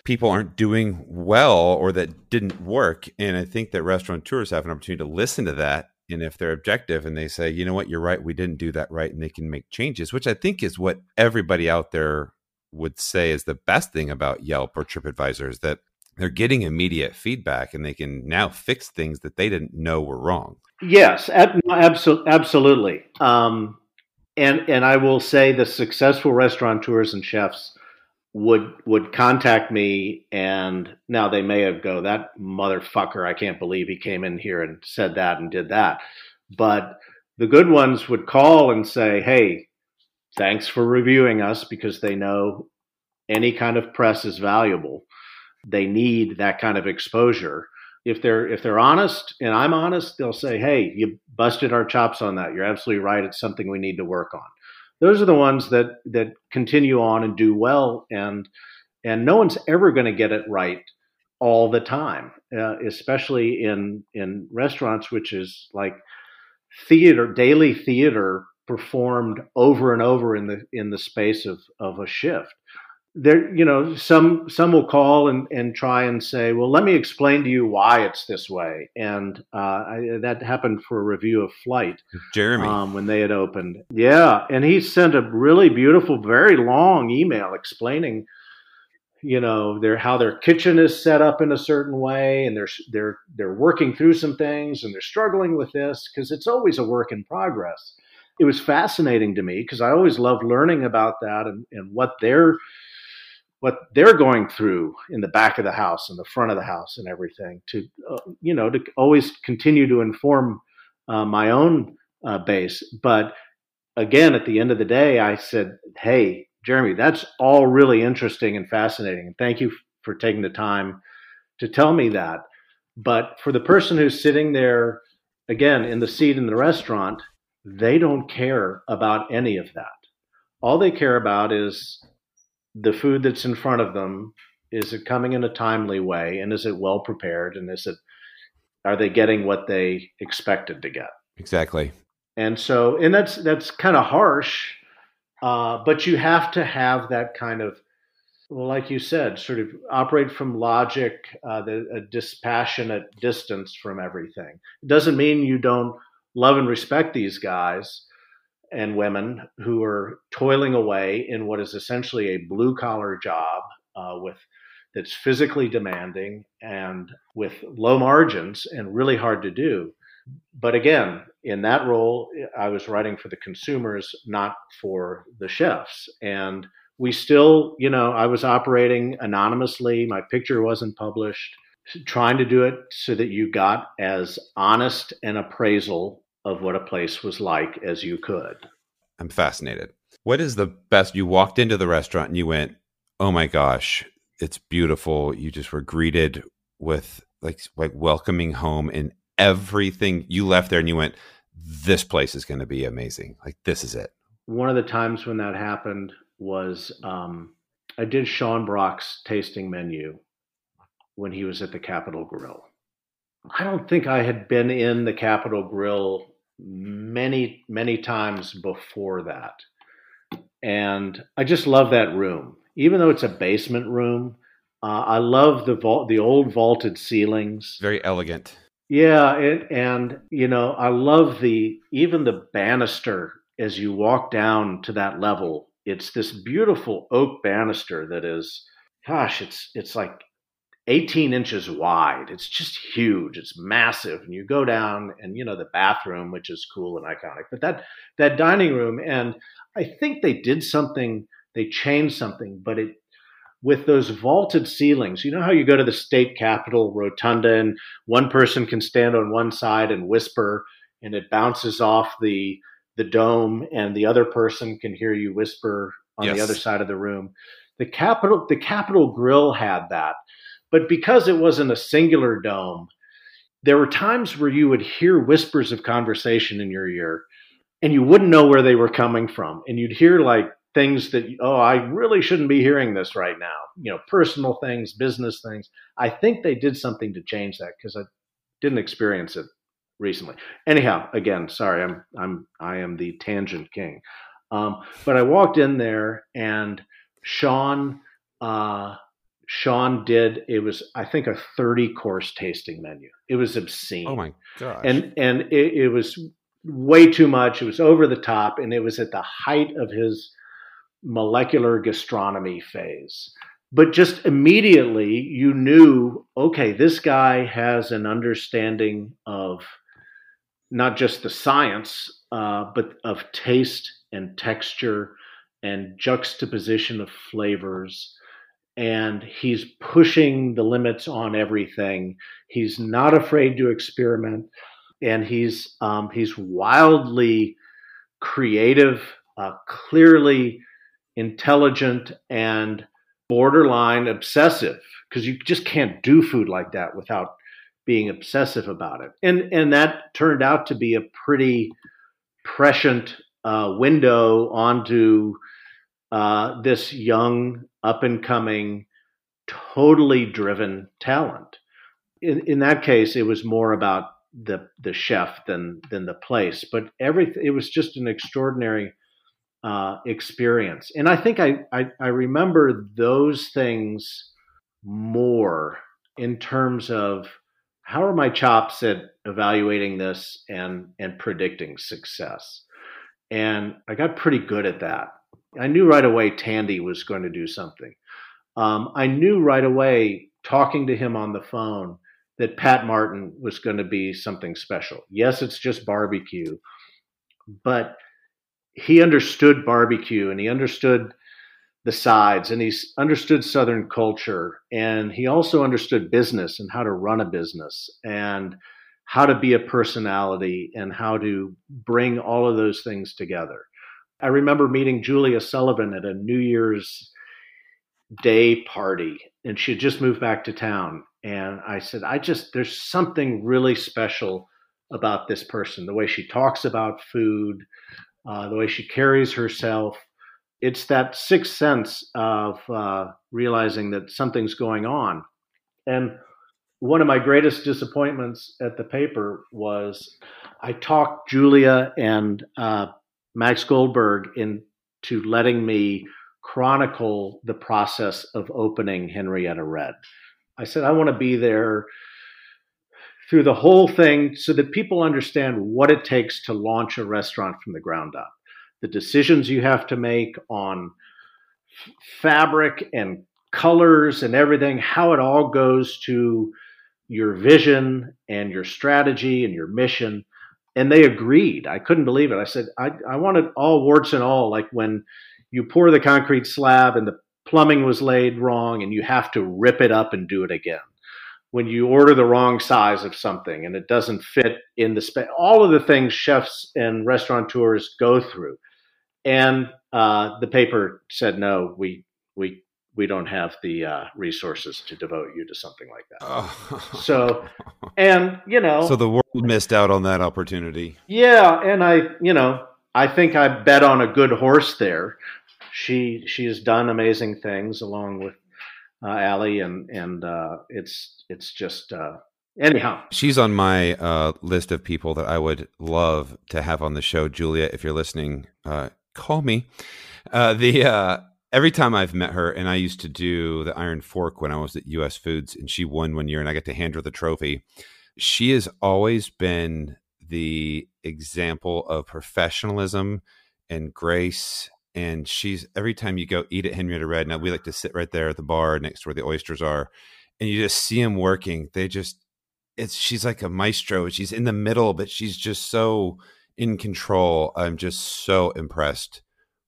people aren't doing well or that didn't work. And I think that restaurateurs have an opportunity to listen to that. And if they're objective and they say, you know what, you're right, we didn't do that right, and they can make changes, which I think is what everybody out there would say is the best thing about Yelp or TripAdvisor is that they're getting immediate feedback and they can now fix things that they didn't know were wrong. Yes, absolutely, absolutely. Um, and and I will say the successful restaurateurs and chefs would would contact me and now they may have go that motherfucker I can't believe he came in here and said that and did that but the good ones would call and say hey thanks for reviewing us because they know any kind of press is valuable they need that kind of exposure if they're if they're honest and I'm honest, they'll say, "Hey, you busted our chops on that. You're absolutely right. It's something we need to work on." Those are the ones that that continue on and do well, and and no one's ever going to get it right all the time, uh, especially in in restaurants, which is like theater, daily theater performed over and over in the in the space of of a shift. There you know some some will call and, and try and say well let me explain to you why it's this way. And uh, I, that happened for a review of flight jeremy. um, when they had opened. Yeah and he sent a really beautiful very long email explaining you know their how their kitchen is set up in a certain way and they're they're they're working through some things and they're struggling with this because it's always a work in progress it was fascinating to me because i always love learning about that and, and what they're what they're going through in the back of the house and the front of the house and everything to uh, you know to always continue to inform uh, my own uh, base. But again at the end of the day i said hey jeremy that's all really interesting and fascinating and thank you for taking the time to tell me that. But for the person who's sitting there again in the seat in the restaurant they don't care about any of that. All they care about is the food that's in front of them. Is it coming in a timely way? And is it well prepared? And is it are they getting what they expected to get? Exactly. And so and that's that's kind of harsh uh, but you have to have that kind of well like you said sort of operate from logic uh, the, a dispassionate distance from everything. It doesn't mean you don't love and respect these guys and women who are toiling away in what is essentially a blue collar job uh, with that's physically demanding and with low margins and really hard to do. But again, in that role, I was writing for the consumers, not for the chefs. And we still, you know, I was operating anonymously. My picture wasn't published, trying to do it so that you got as honest an appraisal of what a place was like as you could. I'm fascinated. What is the best? You walked into the restaurant and you went, "Oh my gosh, it's beautiful." You just were greeted with like like welcoming home and everything. You left there and you went, "This place is going to be amazing. Like this is it." One of the times when that happened was um, I did Sean Brock's tasting menu when he was at the Capitol Grill. I don't think I had been in the Capitol Grill many, many times before that. And I just love that room. Even though it's a basement room, uh, I love the vault, the old vaulted ceilings. Very elegant. Yeah, it, and you know, I love the even the banister as you walk down to that level. It's this beautiful oak banister that is, gosh, it's it's like 18 inches wide. It's just huge. It's massive. And you go down and you know the bathroom, which is cool and iconic. But that that dining room, and I think they did something, they changed something, but it with those vaulted ceilings, you know how you go to the state capitol rotunda and one person can stand on one side and whisper and it bounces off the the dome and the other person can hear you whisper on yes. the other side of the room. The Capitol the Capitol Grill had that but because it wasn't a singular dome, there were times where you would hear whispers of conversation in your ear and you wouldn't know where they were coming from. And you'd hear like things that, oh, I really shouldn't be hearing this right now, you know, personal things, business things. I think they did something to change that because I didn't experience it recently. Anyhow, again, sorry, I'm, I'm, I am the tangent king. Um, but I walked in there and Sean, uh, Sean did it was I think a 30 course tasting menu. It was obscene. Oh my gosh. And and it, it, was way too much. It was over the top and it was at the height of his molecular gastronomy phase. But just immediately you knew, okay, this guy has an understanding of not just the science, uh, but of taste and texture and juxtaposition of flavors and he's pushing the limits on everything. He's not afraid to experiment, and he's um, he's wildly creative, uh, clearly intelligent, and borderline obsessive. Because you just can't do food like that without being obsessive about it. And and that turned out to be a pretty prescient uh, window onto uh, this young, up and coming, totally driven talent. In, in that case, it was more about the the chef than than the place, but everything it was just an extraordinary uh, experience. And I think I, I I remember those things more in terms of how are my chops at evaluating this and and predicting success and i got pretty good at that i knew right away tandy was going to do something. Um, i knew right away talking to him on the phone that pat martin was going to be something special. Yes it's just barbecue but he understood barbecue and he understood the sides and he understood southern culture and he also understood business and how to run a business and how to be a personality and how to bring all of those things together i remember meeting julia sullivan at a new year's day party and she had just moved back to town and i said i just there's something really special about this person the way she talks about food uh, the way she carries herself it's that sixth sense of uh, realizing that something's going on. And one of my greatest disappointments at the paper was I talked Julia and uh, Max Goldberg into letting me chronicle the process of opening Henrietta Red. I said, I want to be there through the whole thing so that people understand what it takes to launch a restaurant from the ground up the decisions you have to make on f- fabric and colors and everything, how it all goes to your vision and your strategy and your mission. And they agreed. I couldn't believe it. I said, I, I wanted all warts and all, like when you pour the concrete slab and the plumbing was laid wrong and you have to rip it up and do it again. When you order the wrong size of something and it doesn't fit in the space, all of the things chefs and restaurateurs go through and uh, the paper said no we we we don't have the uh, resources to devote you to something like that oh. so and you know so the world missed out on that opportunity yeah and i you know i think i bet on a good horse there she she has done amazing things along with uh, Allie, and and uh, it's it's just uh, anyhow. She's on my uh, list of people that I would love to have on the show, Julia. If you're listening, uh, call me. Uh, the uh, every time I've met her, and I used to do the Iron Fork when I was at U.S. Foods, and she won one year, and I got to hand her the trophy. She has always been the example of professionalism and grace. And she's every time you go eat at Henrietta Red. Now we like to sit right there at the bar next to where the oysters are, and you just see them working. They just it's she's like a maestro. She's in the middle, but she's just so in control. I'm just so impressed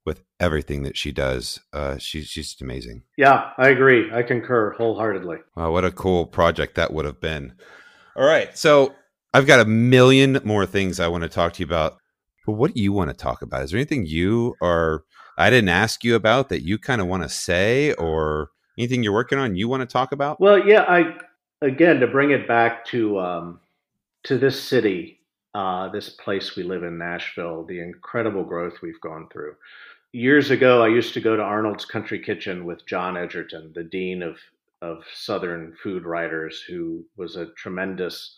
with everything that she does. Uh, she's just amazing. Yeah, I agree. I concur wholeheartedly. Wow, what a cool project that would have been. All right, so I've got a million more things I want to talk to you about. But what do you want to talk about? Is there anything you are I didn't ask you about that you kind of want to say, or anything you're working on you want to talk about? Well, yeah, I again to bring it back to um, to this city uh, this place we live in, Nashville, the incredible growth we've gone through. Years ago, I used to go to Arnold's Country Kitchen with John Egerton, the dean of of Southern food writers, who was a tremendous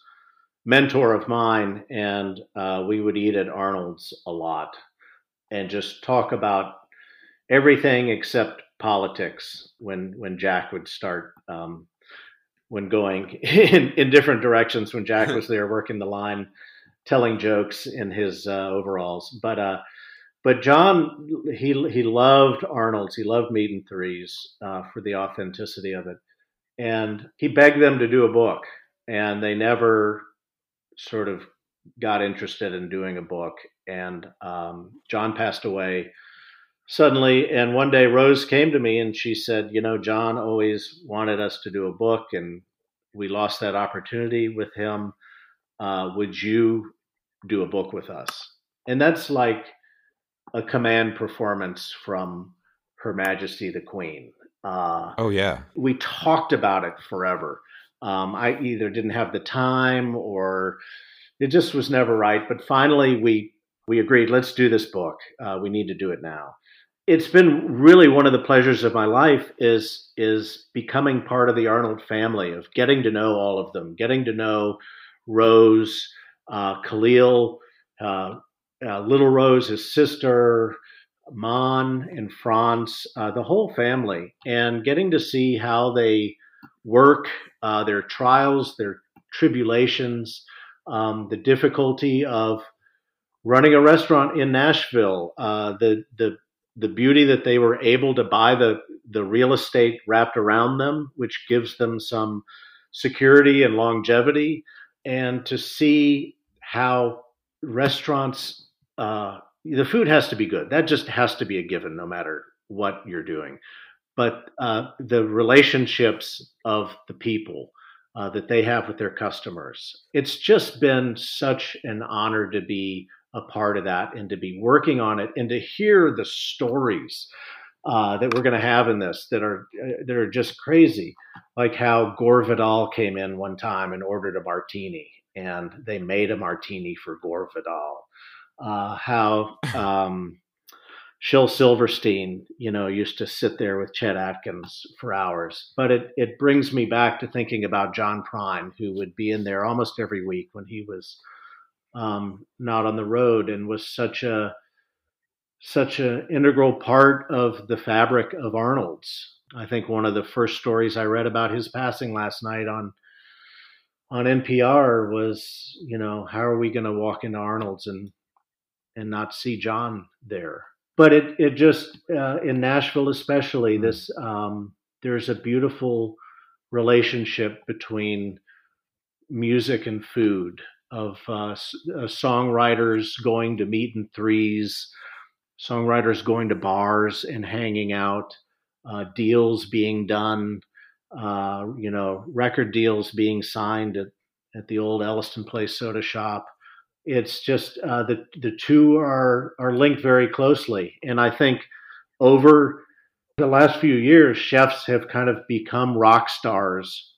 mentor of mine, and uh, we would eat at Arnold's a lot and just talk about everything except politics. When when Jack would start um, when going <laughs> in, in different directions, when Jack <laughs> was there working the line telling jokes in his uh, overalls. But uh, but John he he loved Arnold's. He loved meat and threes uh, for the authenticity of it, and he begged them to do a book, and they never sort of got interested in doing a book. And um, John passed away suddenly. And one day Rose came to me and she said, "You know, John always wanted us to do a book, and we lost that opportunity with him." uh, would you do a book with us? And that's like a command performance from Her Majesty the Queen. Uh, oh yeah, we talked about it forever. Um, I either didn't have the time or it just was never right. But finally, we we agreed, let's do this book. Uh, we need to do it now. It's been really one of the pleasures of my life is is becoming part of the Arnold family, of getting to know all of them, getting to know Rose, uh, Kahlil, uh, uh Little Rose, his sister, Mon and Franz, uh, the whole family, and getting to see how they work, uh, their trials, their tribulations, um, the difficulty of running a restaurant in Nashville, uh, the the the beauty that they were able to buy the the real estate wrapped around them, which gives them some security and longevity, and to see how restaurants uh, the food has to be good. That just has to be a given, no matter what you're doing. But uh, the relationships of the people uh, that they have with their customers, it's just been such an honor to be a part of that and to be working on it and to hear the stories uh, that we're going to have in this that are uh, that are just crazy, like how Gore Vidal came in one time and ordered a martini, and they made a martini for Gore Vidal uh, how um, Shel Silverstein, you know, used to sit there with Chet Atkins for hours. But it, it brings me back to thinking about John Prine, who would be in there almost every week when he was um, not on the road and was such a such an integral part of the fabric of Arnold's. I think one of the first stories I read about his passing last night on on NPR was, you know, how are we going to walk into Arnold's and and not see John there. But it it just uh, in Nashville especially mm-hmm. this um, there's a beautiful relationship between music and food of uh, uh, songwriters going to meat and threes, songwriters going to bars and hanging out, uh, deals being done, uh, you know, record deals being signed at, at the old Elliston Place soda shop it's just uh, the the two are are linked very closely, and I think over the last few years, chefs have kind of become rock stars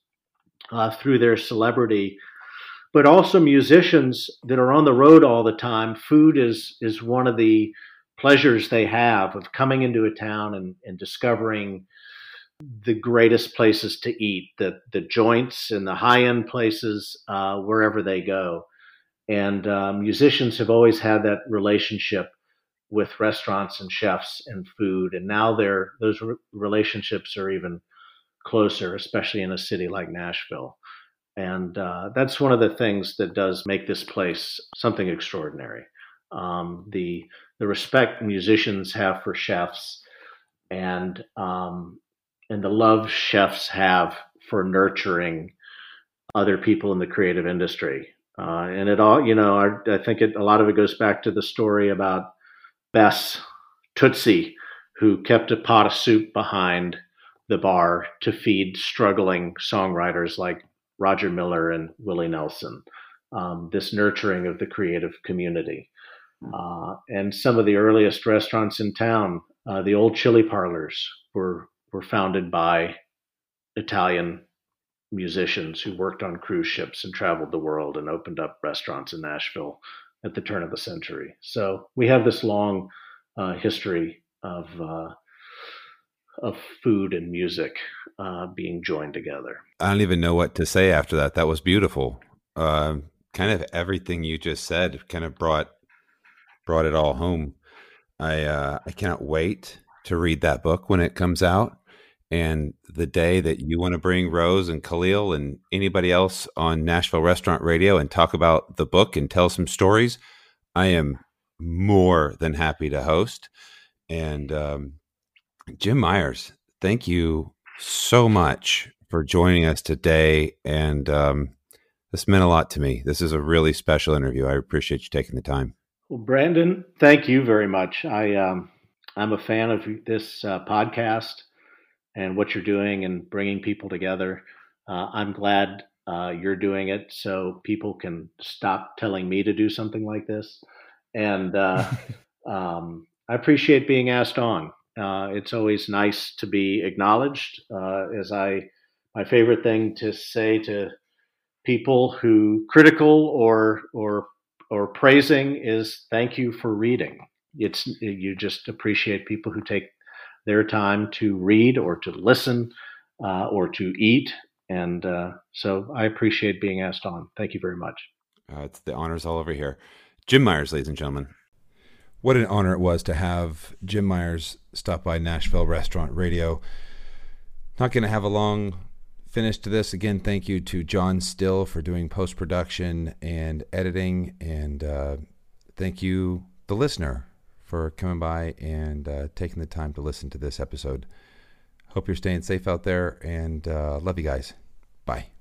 uh, through their celebrity, but also musicians that are on the road all the time. Food is is one of the pleasures they have of coming into a town and, and discovering the greatest places to eat, the the joints and the high end places uh, wherever they go. And uh, musicians have always had that relationship with restaurants and chefs and food, and now they're, those re- relationships are even closer, especially in a city like Nashville. And uh, that's one of the things that does make this place something extraordinary. Um, the the respect musicians have for chefs, and um, and the love chefs have for nurturing other people in the creative industry. Uh, and it all, you know, I, I think it, a lot of it goes back to the story about Bess Tootsie, who kept a pot of soup behind the bar to feed struggling songwriters like Roger Miller and Willie Nelson. Um, this nurturing of the creative community. Uh, and some of the earliest restaurants in town, uh, the old chili parlors, were were founded by Italian musicians who worked on cruise ships and traveled the world and opened up restaurants in Nashville at the turn of the century. So we have this long uh, history of uh, of food and music uh, being joined together. I don't even know what to say after that. That was beautiful. Uh, kind of everything you just said kind of brought brought it all home. I uh, I cannot wait to read that book when it comes out. And the day that you want to bring Rose and Kahlil and anybody else on Nashville Restaurant Radio and talk about the book and tell some stories, I am more than happy to host. And um, Jim Myers, thank you so much for joining us today. And um, this meant a lot to me. This is a really special interview. I appreciate you taking the time. Well, Brandon, thank you very much. I um, I'm a fan of this uh, podcast and what you're doing and bringing people together. Uh, I'm glad uh, you're doing it so people can stop telling me to do something like this. And uh, <laughs> um, I appreciate being asked on. Uh, it's always nice to be acknowledged. Uh, as I, my favorite thing to say to people who critical or or or praising is thank you for reading. It's you just appreciate people who take their time to read or to listen uh, or to eat, and uh, so I appreciate being asked on. Thank you very much. Uh, it's the honors all over here. Jim Myers, ladies and gentlemen. What an honor it was to have Jim Myers stop by Nashville Restaurant Radio. Not going to have a long finish to this. Again, thank you to John Still for doing post production and editing. And uh, thank you, the listener, for coming by and uh, taking the time to listen to this episode. Hope you're staying safe out there and uh, love you guys. Bye.